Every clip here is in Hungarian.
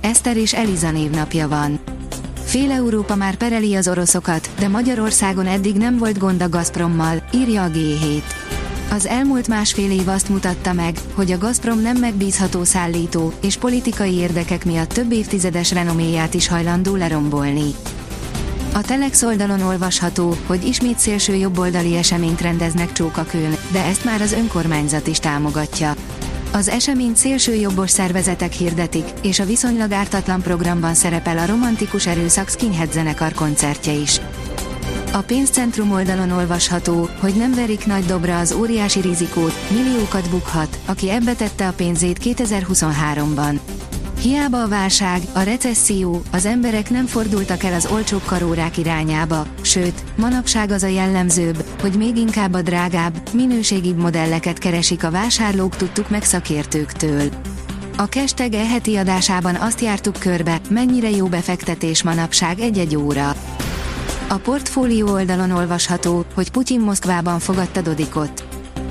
Eszter és Eliza névnapja van. Fél Európa már pereli az oroszokat, de Magyarországon eddig nem volt gond a Gazprommal, írja a G7. Az elmúlt másfél év azt mutatta meg, hogy a Gazprom nem megbízható szállító, és politikai érdekek miatt több évtizedes renoméját is hajlandó lerombolni. A Telex oldalon olvasható, hogy ismét szélső jobboldali eseményt rendeznek Csókakőn, de ezt már az önkormányzat is támogatja. Az eseményt szélső jobbos szervezetek hirdetik, és a viszonylag ártatlan programban szerepel a romantikus erőszak skinhead zenekar koncertje is. A pénzcentrum oldalon olvasható, hogy nem verik nagy dobra az óriási rizikót, milliókat bukhat, aki ebbe tette a pénzét 2023-ban. Hiába a válság, a recesszió, az emberek nem fordultak el az olcsóbb karórák irányába, sőt, manapság az a jellemzőbb, hogy még inkább a drágább, minőségibb modelleket keresik a vásárlók tudtuk meg szakértőktől. A Kesteg e heti adásában azt jártuk körbe, mennyire jó befektetés manapság egy-egy óra. A portfólió oldalon olvasható, hogy Putyin Moszkvában fogadta Dodikot.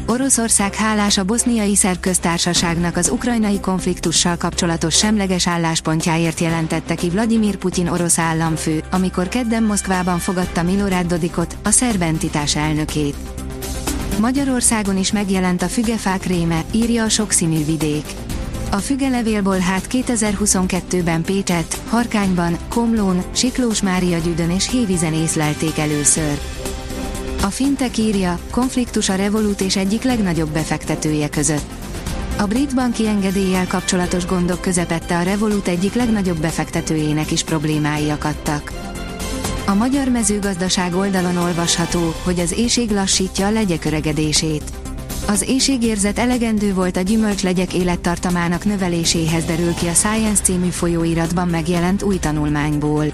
Oroszország hálás a boszniai szerb köztársaságnak az ukrajnai konfliktussal kapcsolatos semleges álláspontjáért jelentette ki Vladimir Putyin orosz államfő, amikor kedden Moszkvában fogadta Milorad Dodikot, a szerb entitás elnökét. Magyarországon is megjelent a fügefák réme, írja a sokszínű vidék. A fügelevélból hát 2022-ben Pécset, Harkányban, Komlón, Siklós Mária Gyüdön és Hévizen észlelték először. A fintek írja, konfliktus a Revolut és egyik legnagyobb befektetője között. A brit banki engedéllyel kapcsolatos gondok közepette a Revolut egyik legnagyobb befektetőjének is problémái akadtak. A magyar mezőgazdaság oldalon olvasható, hogy az éjség lassítja a legyek öregedését. Az éjségérzet elegendő volt a gyümölcslegyek élettartamának növeléséhez derül ki a Science című folyóiratban megjelent új tanulmányból.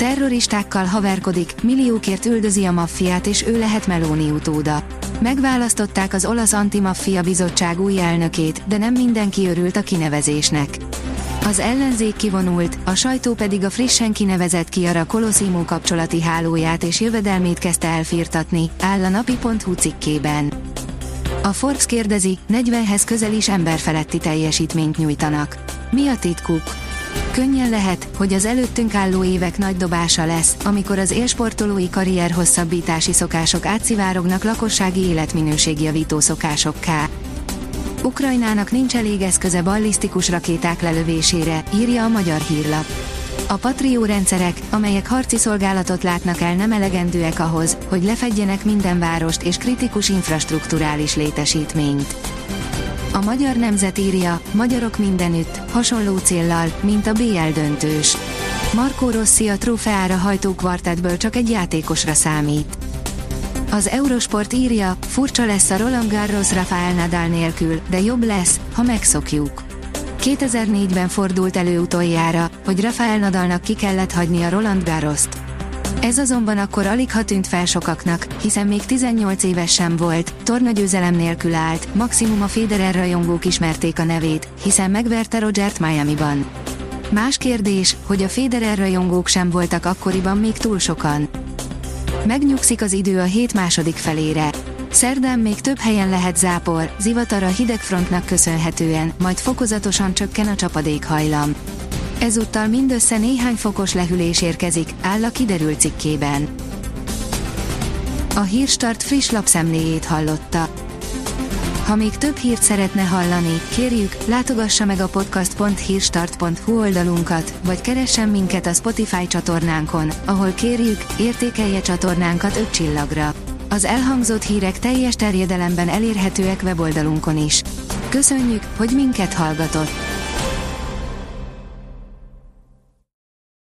Terroristákkal haverkodik, milliókért üldözi a maffiát és ő lehet Meloni utóda. Megválasztották az olasz antimaffia bizottság új elnökét, de nem mindenki örült a kinevezésnek. Az ellenzék kivonult, a sajtó pedig a frissen kinevezett Kiara Colosimo kapcsolati hálóját és jövedelmét kezdte elfirtatni, áll a napi.hu cikkében. A Forbes kérdezi, 40-hez közel is emberfeletti teljesítményt nyújtanak. Mi a titkuk? Könnyen lehet, hogy az előttünk álló évek nagy dobása lesz, amikor az élsportolói karrier hosszabbítási szokások átszivárognak lakossági életminőség javító szokásokká. Ukrajnának nincs elég eszköze ballisztikus rakéták lelövésére, írja a magyar hírlap. A Patrió rendszerek, amelyek harci szolgálatot látnak el nem elegendőek ahhoz, hogy lefedjenek minden várost és kritikus infrastruktúrális létesítményt. A magyar nemzet írja, magyarok mindenütt, hasonló céllal, mint a BL döntős. Marco Rossi a trófeára hajtó kvartetből csak egy játékosra számít. Az Eurosport írja, furcsa lesz a Roland Garros Rafael Nadal nélkül, de jobb lesz, ha megszokjuk. 2004-ben fordult elő utoljára, hogy Rafael Nadalnak ki kellett hagyni a Roland Garrost. Ez azonban akkor alig ha tűnt fel sokaknak, hiszen még 18 éves sem volt, tornagyőzelem nélkül állt, maximum a Federer rajongók ismerték a nevét, hiszen megverte Rogert Miami-ban. Más kérdés, hogy a Federer rajongók sem voltak akkoriban még túl sokan. Megnyugszik az idő a hét második felére. Szerdán még több helyen lehet zápor, zivatar a hidegfrontnak köszönhetően, majd fokozatosan csökken a csapadékhajlam. Ezúttal mindössze néhány fokos lehűlés érkezik, áll a kiderült cikkében. A Hírstart friss lapszemléjét hallotta. Ha még több hírt szeretne hallani, kérjük, látogassa meg a podcast.hírstart.hu oldalunkat, vagy keressen minket a Spotify csatornánkon, ahol kérjük, értékelje csatornánkat 5 csillagra. Az elhangzott hírek teljes terjedelemben elérhetőek weboldalunkon is. Köszönjük, hogy minket hallgatott!